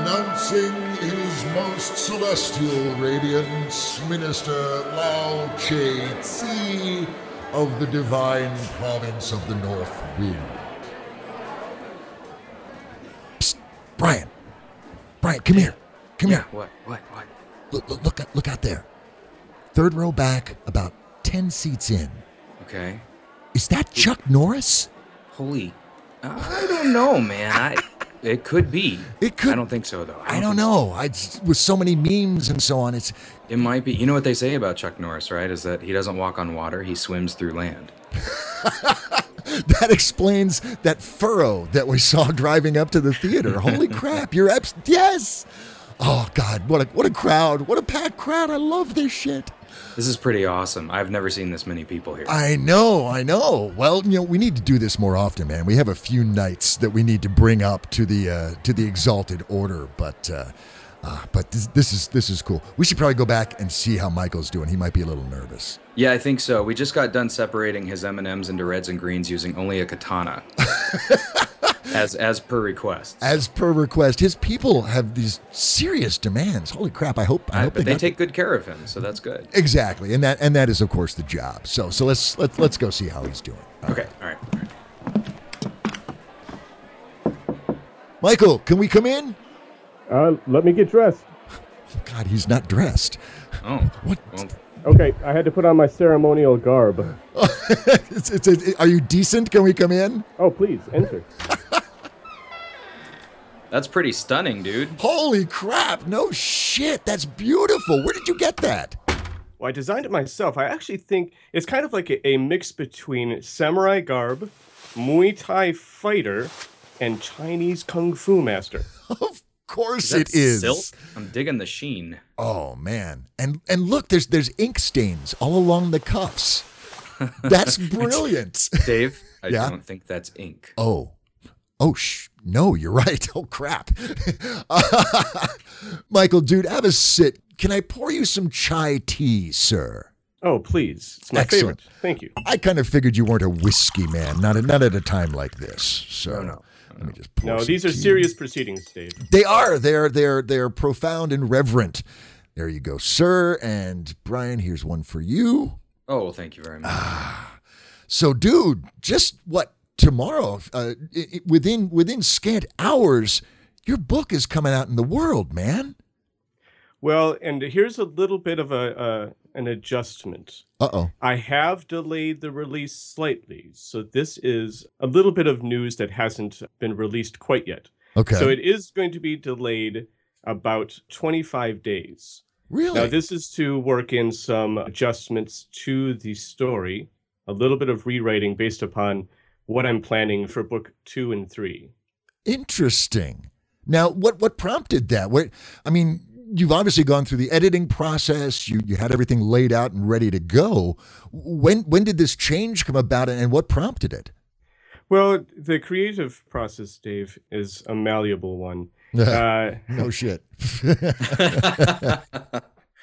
Announcing his most celestial radiance, Minister Lao Che Tzi of the divine province of the North Wind. Psst, Brian. Brian, come here. Come here. What? What? What? Look, look, look, look out there. Third row back, about 10 seats in. Okay. Is that Chuck Norris? Holy. I don't know, man. I. It could be. It could. I don't think so, though. I don't think know. I with so many memes and so on, it's. It might be. You know what they say about Chuck Norris, right? Is that he doesn't walk on water; he swims through land. that explains that furrow that we saw driving up to the theater. Holy crap! You're abs- yes. Oh God, what a what a crowd! What a packed crowd! I love this shit. This is pretty awesome. I've never seen this many people here. I know, I know. Well, you know, we need to do this more often, man. We have a few nights that we need to bring up to the uh, to the exalted order, but uh, uh, but this, this is this is cool. We should probably go back and see how Michael's doing. He might be a little nervous. Yeah, I think so. We just got done separating his M and M's into reds and greens using only a katana, as as per request. As per request, his people have these serious demands. Holy crap! I hope I hope but they got- take good care of him, so that's good. exactly, and that and that is of course the job. So so let's let's let's go see how he's doing. Okay, all right. All right. Michael, can we come in? Uh, let me get dressed. God, he's not dressed. Oh, What? well, Okay, I had to put on my ceremonial garb. it's, it's, it's- are you decent? Can we come in? Oh, please enter. that's pretty stunning, dude. Holy crap! No shit. That's beautiful. Where did you get that? Well, I designed it myself. I actually think it's kind of like a, a mix between samurai garb, Muay Thai fighter, and Chinese kung fu master. Of oh, course Is it that is. silk. I'm digging the sheen. Oh man. And and look, there's there's ink stains all along the cuffs. That's brilliant. Dave, I Yeah? don't think that's ink. Oh. Oh, sh- no, you're right. Oh, crap. Michael, dude, have a sit. Can I pour you some chai tea, sir? Oh, please. It's my Excellent. favorite. Thank you. I kind of figured you weren't a whiskey man, not, at- not at a time like this. So no, let me just pour No, these are tea. serious proceedings, Dave. They are. They're they're they're profound and reverent. There you go, sir. And Brian, here's one for you. Oh, thank you very much. So, dude, just what tomorrow? Uh, i i- within within scant hours, your book is coming out in the world, man. Well, and here's a little bit of a uh, an adjustment. Uh oh. I have delayed the release slightly, so this is a little bit of news that hasn't been released quite yet. Okay. So it is going to be delayed about 25 days. really? Now, this is to work in some adjustments to the story, a little bit of rewriting based upon what I'm planning for book two and three. Interesting. Now, what what prompted that? What I mean, you've obviously gone through the editing process. You you had everything laid out and ready to go. When when did this change come about, and what prompted it? Well, the creative process, Dave, is a malleable one. Uh, no shit.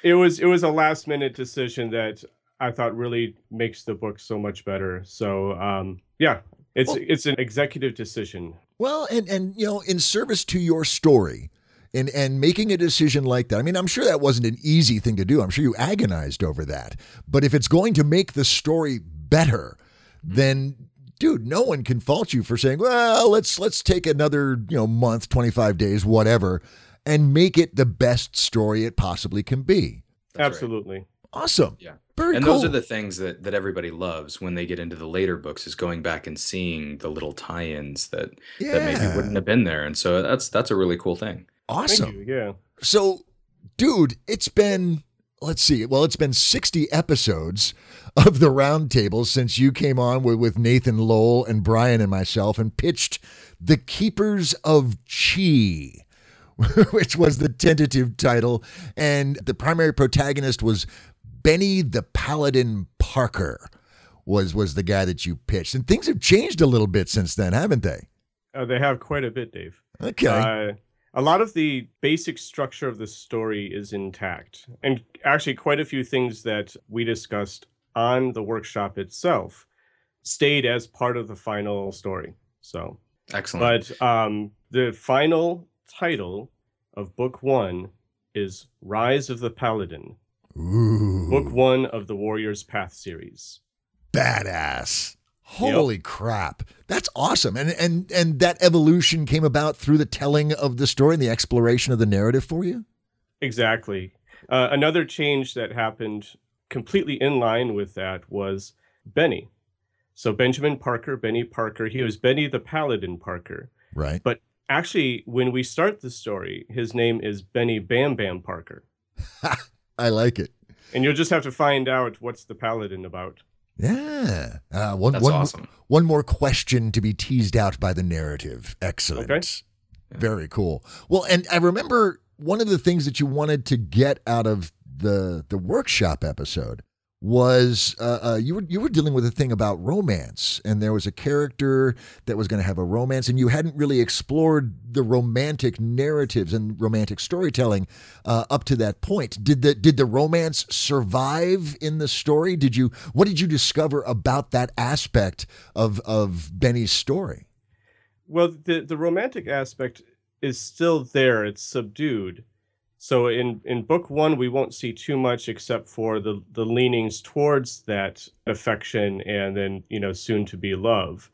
it was it was a last minute decision that I thought really makes the book so much better. So um, yeah, it's Well- it's an executive decision. Well, and and you know, in service to your story, and and making a decision like that. I mean, I'm sure that wasn't an easy thing to do. I'm sure you agonized over that. But if it's going to make the story better, hmm. then dude, no one can fault you for saying, "Well, let's let's take another, you know, month, 25 days, whatever, and make it the best story it possibly can be." That's right. Absolutely. Awesome. Yeah. Very and cool. those are the things that, that everybody loves when they get into the later books is going back and seeing the little tie-ins that, that maybe wouldn't have been there. And so that's that's a really cool thing. Awesome. Yeah. So, dude, it's been let's see. Well, it's been 60 episodes of the roundtable since you came on with, with Nathan Lowell and Brian and myself and pitched The Keepers of Chi, which was the tentative title. And the primary protagonist was Benny the Paladin Parker. Was was the guy that you pitched, and things have changed a little bit since then, haven't they? Uh, they have quite a bit, Dave. Okay, Uh, a lot of the basic structure of the story is intact, and actually, quite a few things that we discussed on the workshop itself stayed as part of the final story. So, Excellent. but um, the final title of book one is Rise of the Paladin, Ooh. book one of the Warrior's Path series. badass. Holy crap. That's awesome. And and and that evolution came about through the telling of the story and the exploration of the narrative for you? Exactly. Uh, another change that happened completely in line with that was Benny. So Benjamin Parker, Benny Parker, he was Benny the Paladin Parker. Right. But actually, when we start the story, his name is Benny Bam Bam Parker. I like it. And you'll just have to find out what's the Paladin about. Yeah. Uh, one, That's one- awesome. One more question to be teased out by the narrative. Excellent. Okay. Very cool. Well, and I remember one of the things that you wanted to get out of the the workshop episode was uh, uh, you were you were dealing with a thing about romance, and there was a character that was going to have a romance, and you hadn't really explored the romantic narratives and romantic storytelling uh, up to that point. Did the did the romance survive in the story? Did you what did you discover about that aspect of of Benny's story? Well, the, the romantic aspect is still there, it's subdued. So in, in book one, we won't see too much except for the, the leanings towards that affection and then, you know, soon to be love.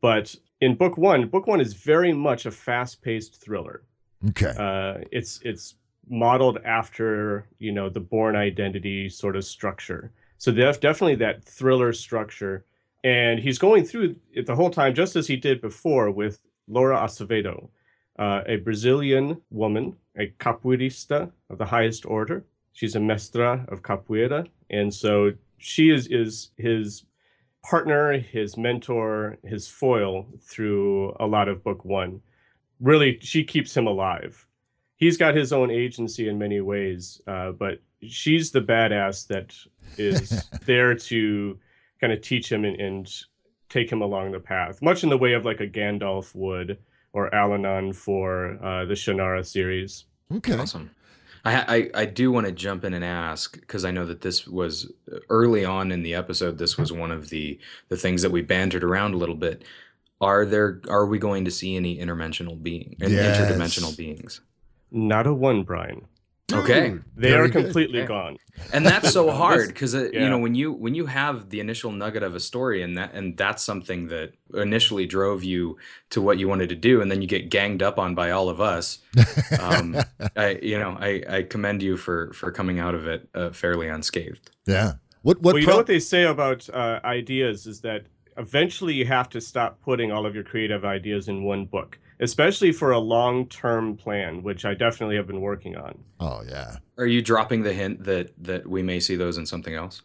But in book one, book one is very much a fast paced thriller. Okay. Uh, it's it's modeled after you know the Bourne Identity sort of structure. So def- definitely that thriller structure, and he's going through it the whole time, just as he did before with Laura Acevedo, uh, a Brazilian woman, a capoeirista of the highest order. She's a mestra of capoeira, and so she is is his partner, his mentor, his foil through a lot of book one really she keeps him alive. He's got his own agency in many ways, uh, but she's the badass that is there to kind of teach him and, and take him along the path, much in the way of like a Gandalf would or Allanon for uh, the Shannara series. Okay. Awesome. I, I, I do want to jump in and ask because I know that this was uh, early on in the episode. This was one of the the things that we bantered around a little bit. Are there are we going to see any interdimensional being and Yes. interdimensional beings? Not a one, Brian. Okay. Dude, They very are completely Okay. gone. and that's so hard because you know when you when you have the initial nugget of a story and that and that's something that initially drove you to what you wanted to do and then you get ganged up on by all of us um, I you know I, I commend you for for coming out of it uh, fairly unscathed Yeah. What what well, you pro- know what they say about uh, ideas is that eventually you have to stop putting all of your creative ideas in one book, especially for a long-term plan, which I definitely have been working on. Oh yeah. are you dropping the hint that that we may see those in something else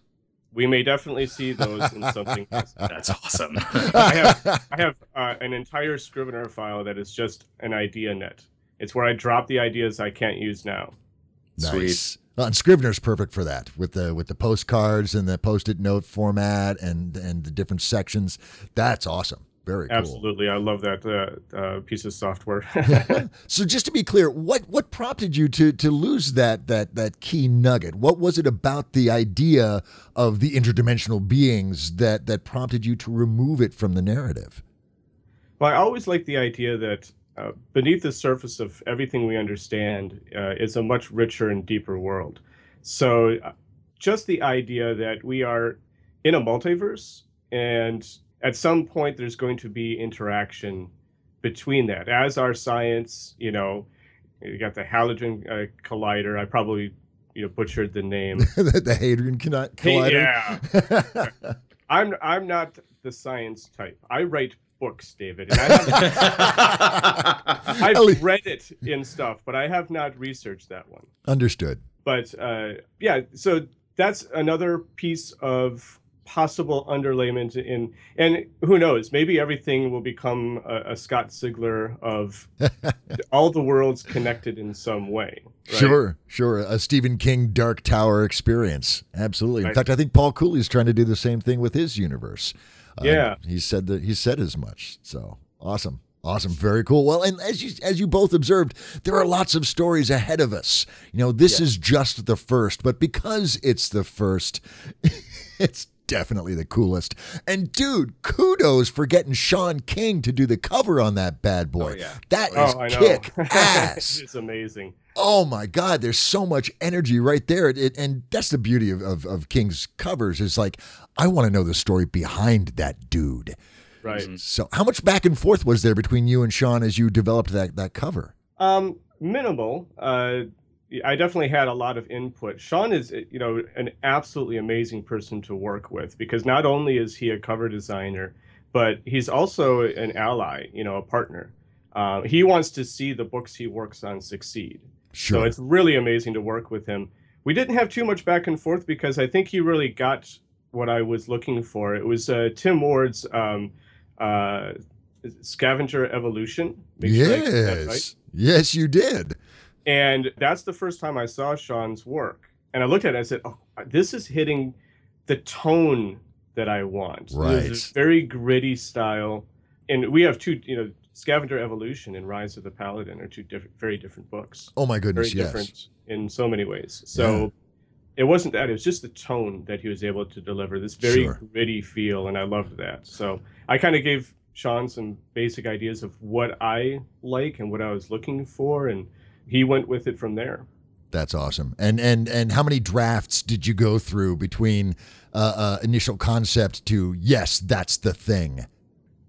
We may definitely see those in something else. that's awesome I have I have uh, an entire Scrivener file that is just an idea net. It's where I drop the ideas I can't use now. Nice. Well, and Scrivener's perfect for that with the with the postcards and the post-it note format and and the different sections. That's awesome. Very cool. Absolutely, I love that uh, uh, piece of software. So just to be clear, what what prompted you to to lose that that that key nugget? What was it about the idea of the interdimensional beings that that prompted you to remove it from the narrative? Well, I always like the idea that uh, beneath the surface of everything we understand uh, is a much richer and deeper world. So, uh, just the idea that we are in a multiverse, and at some point there's going to be interaction between that. As our science, you know, you got the Hadron uh, Collider. I probably you know butchered the name. the, Colli- Collider. yeah. I'm I'm not the science type. I write books, David, and I have, I've read it in stuff, but I have not researched that one. Understood. But uh, yeah, so that's another piece of possible underlayment in, and who knows? Maybe everything will become a, a Scott Sigler of all the worlds connected in some way. right? Sure, sure. A Stephen King Dark Tower experience. Absolutely. In Right. fact, I think Paul Cooley's trying to do the same thing with his universe. Uh, Yeah. he said that he said as much. So awesome. Awesome, very cool. Well, and as you as you both observed, there are lots of stories ahead of us. You know, this is just the first, but because it's the first, it's definitely the coolest. And dude, kudos for getting Shawn King to do the cover on that bad boy. Oh, yeah. That is Oh, kick ass. it's amazing. Oh my God, there's so much energy right there. It, it- and that's the beauty of, of, of King's covers is like, I want to know the story behind that dude. Right. So, how much back and forth was there between you and Shawn as you developed that, that cover? Um, minimal. Uh, I definitely had a lot of input. Shawn is, you know, an absolutely amazing person to work with because not only is he a cover designer, but he's also an ally, you know, a partner. Uh, he wants to see the books he works on succeed. Sure. So it's really amazing to work with him. We didn't have too much back and forth because I think he really got what I was looking for. It was uh, Tim Ward's um, uh, Scavenger Evolution. Make sure I get that right. yes. Yes, you did. And that's the first time I saw Shawn's work. And I looked at it and I said, oh, this is hitting the tone that I want. There's this Right. very gritty style. And we have two, you know, Scavenger Evolution and Rise of the Paladin are two different, very different books. Oh my Very goodness, yes. different in so many ways. So Yeah. it wasn't that, it was just the tone that he was able to deliver, this very Sure. gritty feel. And I loved that. So I kind of gave Sean some basic ideas of what I like and what I was looking for. And he went with it from there. That's awesome. And and and how many drafts did you go through between uh, uh, initial concept to yes, that's the thing?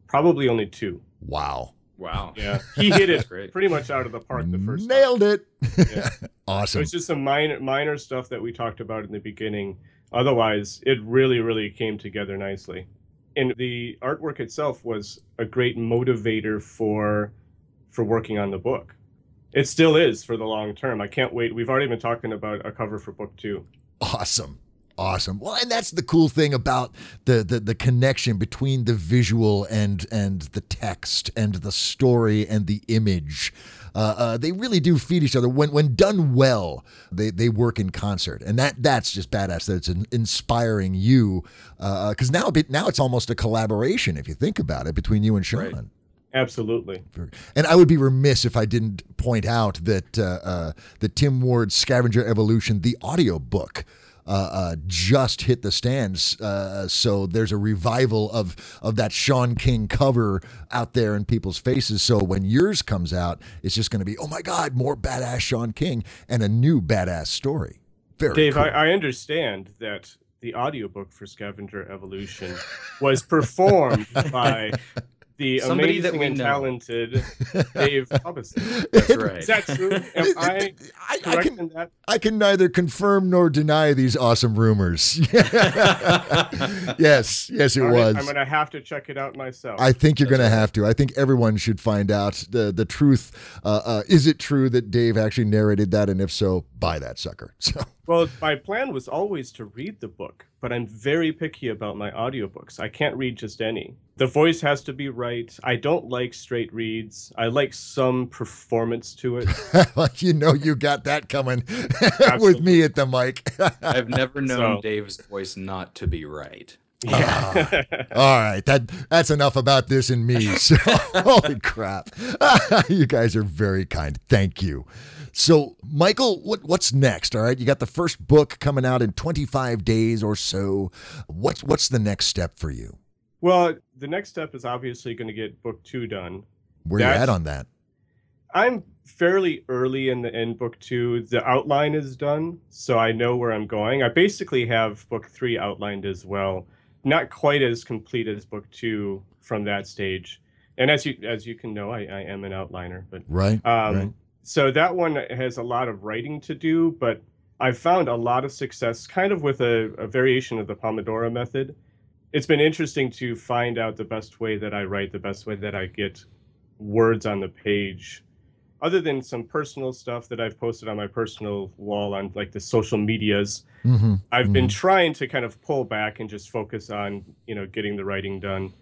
Probably only two. Wow. Wow. Yeah, he hit it pretty much out of the park the first time. Nailed it. Yeah. So awesome. it's just some minor minor stuff that we talked about in the beginning. Otherwise, it really really came together nicely. And the artwork itself was a great motivator for for working on the book. It still is for the long term. I can't wait. We've already been talking about a cover for book 2. Awesome. Awesome. Well, and that's the cool thing about the, the the connection between the visual and and the text and the story and the image. Uh, uh, they really do feed each other. When when done well, they, they work in concert, and that that's just badass. That it's in- inspiring you, because now a now it's almost a collaboration if you think about it between you and Shawn. Right. Absolutely. And I would be remiss if I didn't point out that uh, uh, the Tim Ward Scavenger Evolution, the audiobook, uh, uh, just hit the stands. Uh, so there's a revival of of that Shawn King cover out there in people's faces. So when yours comes out, it's just going to be, oh my God, more badass Shawn King and a new badass story. Very Dave, cool. I, I understand that the audiobook for Scavenger Evolution was performed by the Somebody that amazing we and know. talented Dave Robison. That's right. Is that true? Am I I, I can in that? I can neither confirm nor deny these awesome rumors. yes, yes, it All right, was. I'm gonna have to check it out myself. I think you're That's going to have to. I think everyone should find out the the truth. Uh, uh, is it true that Dave actually narrated that? And if so, buy that sucker. So well, my plan was always to read the book, but I'm very picky about my audiobooks. I can't read just any. The voice has to be right. I don't like straight reads. I like some performance to it. you know you got that coming with me at the mic. I've never known So- Dave's voice not to be right. Yeah. All right, that that's enough about this and me. So holy crap, you guys are very kind. Thank you. So Michael, what what's next? All right, you got the first book coming out in 25 days or so. What's what's the next step for you? well, the next step is obviously going to get book two done. Where are you That's- at on that? I'm fairly early in the in book two. The outline is done, so I know where I'm going. I basically have book three outlined as well. Not quite as complete as book two from that stage. And as you as you can know, I, I am an outliner, but Right. um, right. so that one has a lot of writing to do, but I've found a lot of success kind of with a, a variation of the Pomodoro method. It's been interesting to find out the best way that I write, the best way that I get words on the page. Other than some personal stuff that I've posted on my personal wall on like the social medias, Mm-hmm. I've been trying to kind of pull back and just focus on, you know, getting the writing done.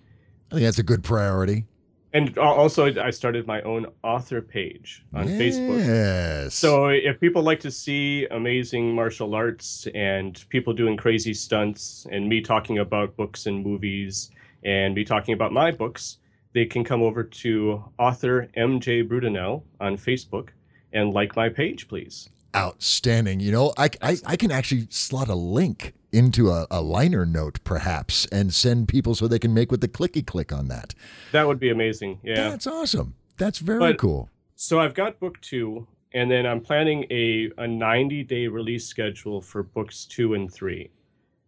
I think that's a good priority. And also, I started my own author page on Facebook. Yes. So if people like to see amazing martial arts and people doing crazy stunts and me talking about books and movies and me talking about my books, they can come over to author MJ Brudenell on Facebook and like my page, please. outstanding. You know, I, I I can actually slot a link into a, a liner note, perhaps, and send people so they can make with the clicky click on that. That would be amazing. Yeah. That's awesome. That's very But- cool. So I've got book two, and then I'm planning a, a 90 day release schedule for books two and three.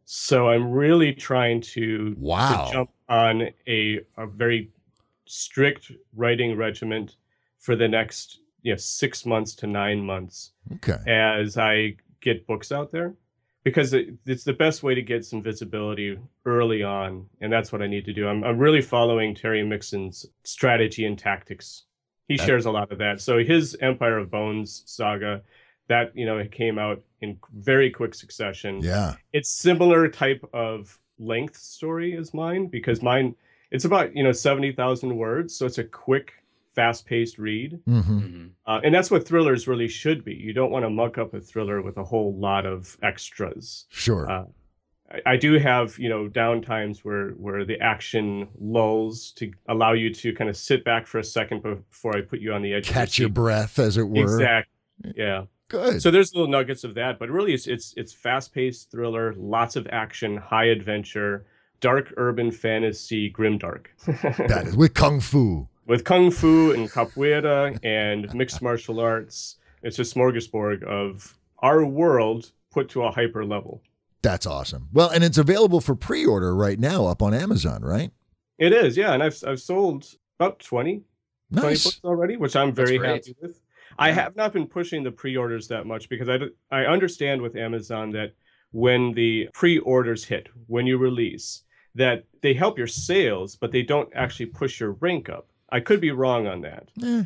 So I'm really trying to, to Wow. jump on a, a very strict writing regiment for the next you know, six months to nine months Okay. as I get books out there because it, it's the best way to get some visibility early on. And that's what I need to do. I'm, I'm really following Terry Mixon's strategy and tactics. He That- shares a lot of that. So his Empire of Bones saga, that, you know, it came out in very quick succession Yeah. it's similar type of length story as mine because mine it's about you know 70,000 words so it's a quick fast-paced read hmm Mhm. uh, and that's what thrillers really should be you don't want to muck up a thriller with a whole lot of extras Sure. uh, I, I do have you know down times where where the action lulls to allow you to kind of sit back for a second before i put you on the edge Catch of your your breath, as it were. exactly yeah Good. so there's little nuggets of that, but really it's it's it's fast-paced thriller, lots of action, high adventure, dark urban fantasy, grimdark. that is with kung fu. With kung fu and capoeira and mixed martial arts, it's a smorgasbord of our world put to a hyper level. That's awesome. Well, and it's available for pre-order right now up on Amazon, right? It is, yeah, and I've I've sold about 20, 20 books already, which I'm very happy with. I have not been pushing the pre-orders that much because I, I understand with Amazon that when the pre-orders hit, when you release, that they help your sales, but they don't actually push your rank up. I could be wrong on that. Eh,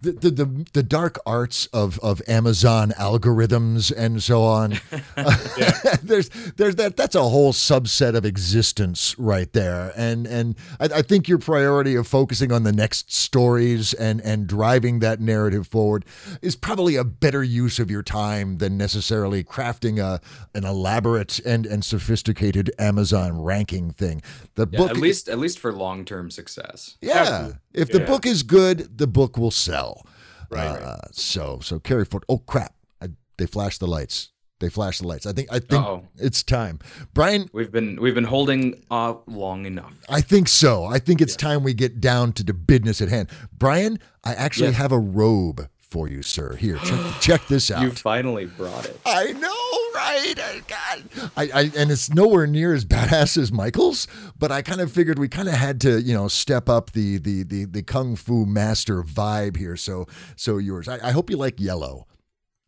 the, the the the dark arts of of Amazon algorithms and so on. there's there's that that's a whole subset of existence right there, and and I, I think your priority of focusing on the next stories and and driving that narrative forward is probably a better use of your time than necessarily crafting a an elaborate and and sophisticated Amazon ranking thing. The Yeah, book at least at least for long term success. yeah. Absolutely. If the Yeah. book is good, the book will sell. Right, Uh, right. So so carry forward. Oh crap! I, they flashed the lights. They flashed the lights. I think I think Uh-oh. it's time. Brian, We've been we've been holding off long enough. I think so. I think it's time we get down to the business at hand. Brian, I actually Yes. have a robe for you, sir. Here, check, check this out. You finally brought it. I know, right? I, God, I, I, and it's nowhere near as badass as Michael's, but I kind of figured we kind of had to, you know, step up the the the the kung fu master vibe here. So, so yours. I, I hope you like yellow.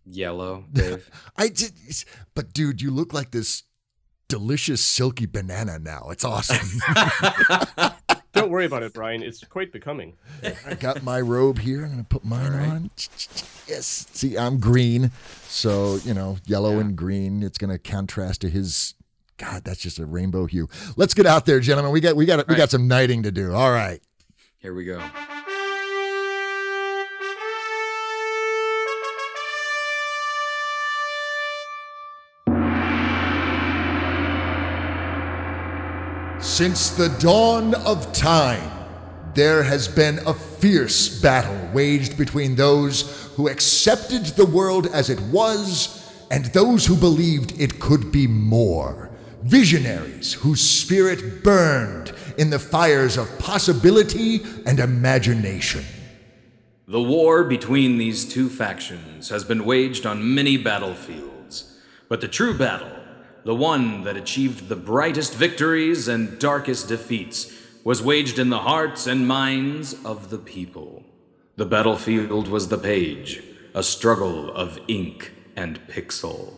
Yellow, Dave. I did, but dude, you look like this delicious silky banana now. It's awesome. Don't worry about it, Brian. It's quite becoming. I got my robe here. I'm gonna put mine on. Yes. See, I'm green, so you know, yellow Yeah. and green. It's gonna contrast to his. God, that's just a rainbow hue. Let's get out there, gentlemen. We got we got we got Right. some knighting to do. All right. Here we go. Since the dawn of time, there has been a fierce battle waged between those who accepted the world as it was and those who believed it could be more. Visionaries whose spirit burned in the fires of possibility and imagination. The war between these two factions has been waged on many battlefields, but the true battle, the one that achieved the brightest victories and darkest defeats, was waged in the hearts and minds of the people. The battlefield was the page, a struggle of ink and pixel.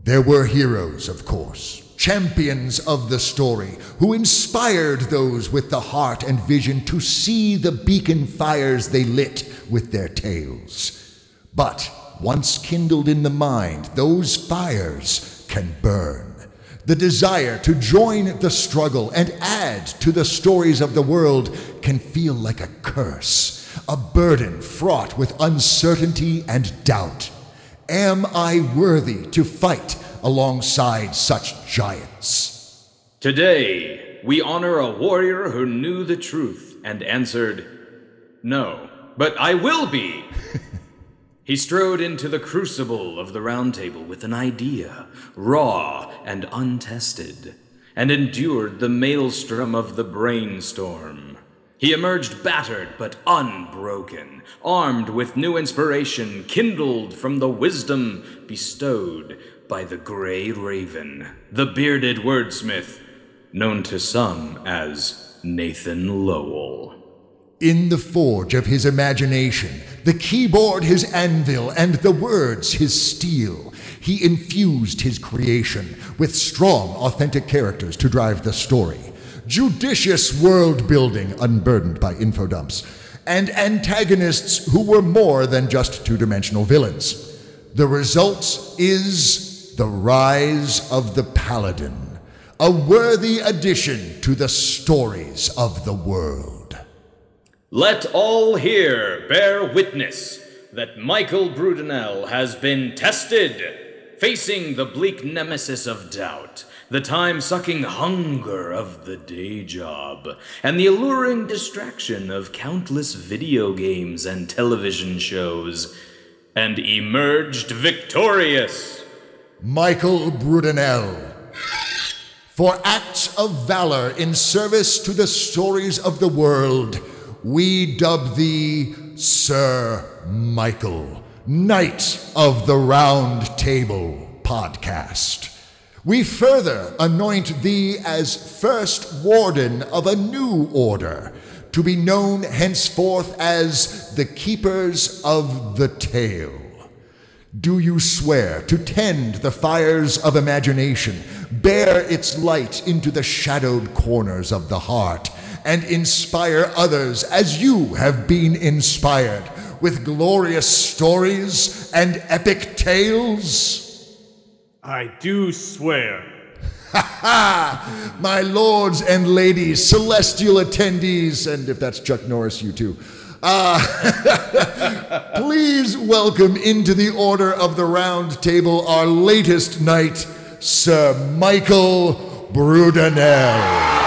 There were heroes, of course, champions of the story, who inspired those with the heart and vision to see the beacon fires they lit with their tales. But once kindled in the mind, those fires can burn. The desire to join the struggle and add to the stories of the world can feel like a curse, a burden fraught with uncertainty and doubt. Am I worthy to fight alongside such giants? Today, we honor a warrior who knew the truth and answered, No, but I will be. He strode into the crucible of the Round Table with an idea, raw and untested, and endured the maelstrom of the brainstorm. He emerged battered but unbroken, armed with new inspiration kindled from the wisdom bestowed by the Grey Raven, the bearded wordsmith, known to some as Nathan Lowell. In the forge of his imagination, the keyboard his anvil, and the words his steel, he infused his creation with strong, authentic characters to drive the story, judicious world building unburdened by infodumps, and antagonists who were more than just two dimensional villains. The result is The Rise of the Paladin, a worthy addition to the stories of the world. Let all here bear witness that Michael Brudenell has been tested, facing the bleak nemesis of doubt, the time sucking hunger of the day job, and the alluring distraction of countless video games and television shows, and emerged victorious. Michael Brudenell. For acts of valor in service to the stories of the world, we dub thee Sir Michael, Knight of the Round Table podcast. We further anoint thee as first warden of a new order, to be known henceforth as the Keepers of the Tale. Do you swear to tend the fires of imagination, bear its light into the shadowed corners of the heart, and inspire others as you have been inspired with glorious stories and epic tales? I do swear. Ha! ha! My lords and ladies, celestial attendees, and if that's Chuck Norris, you too. Uh, please welcome into the Order of the Round Table our latest knight, Sir Michael Brudenell.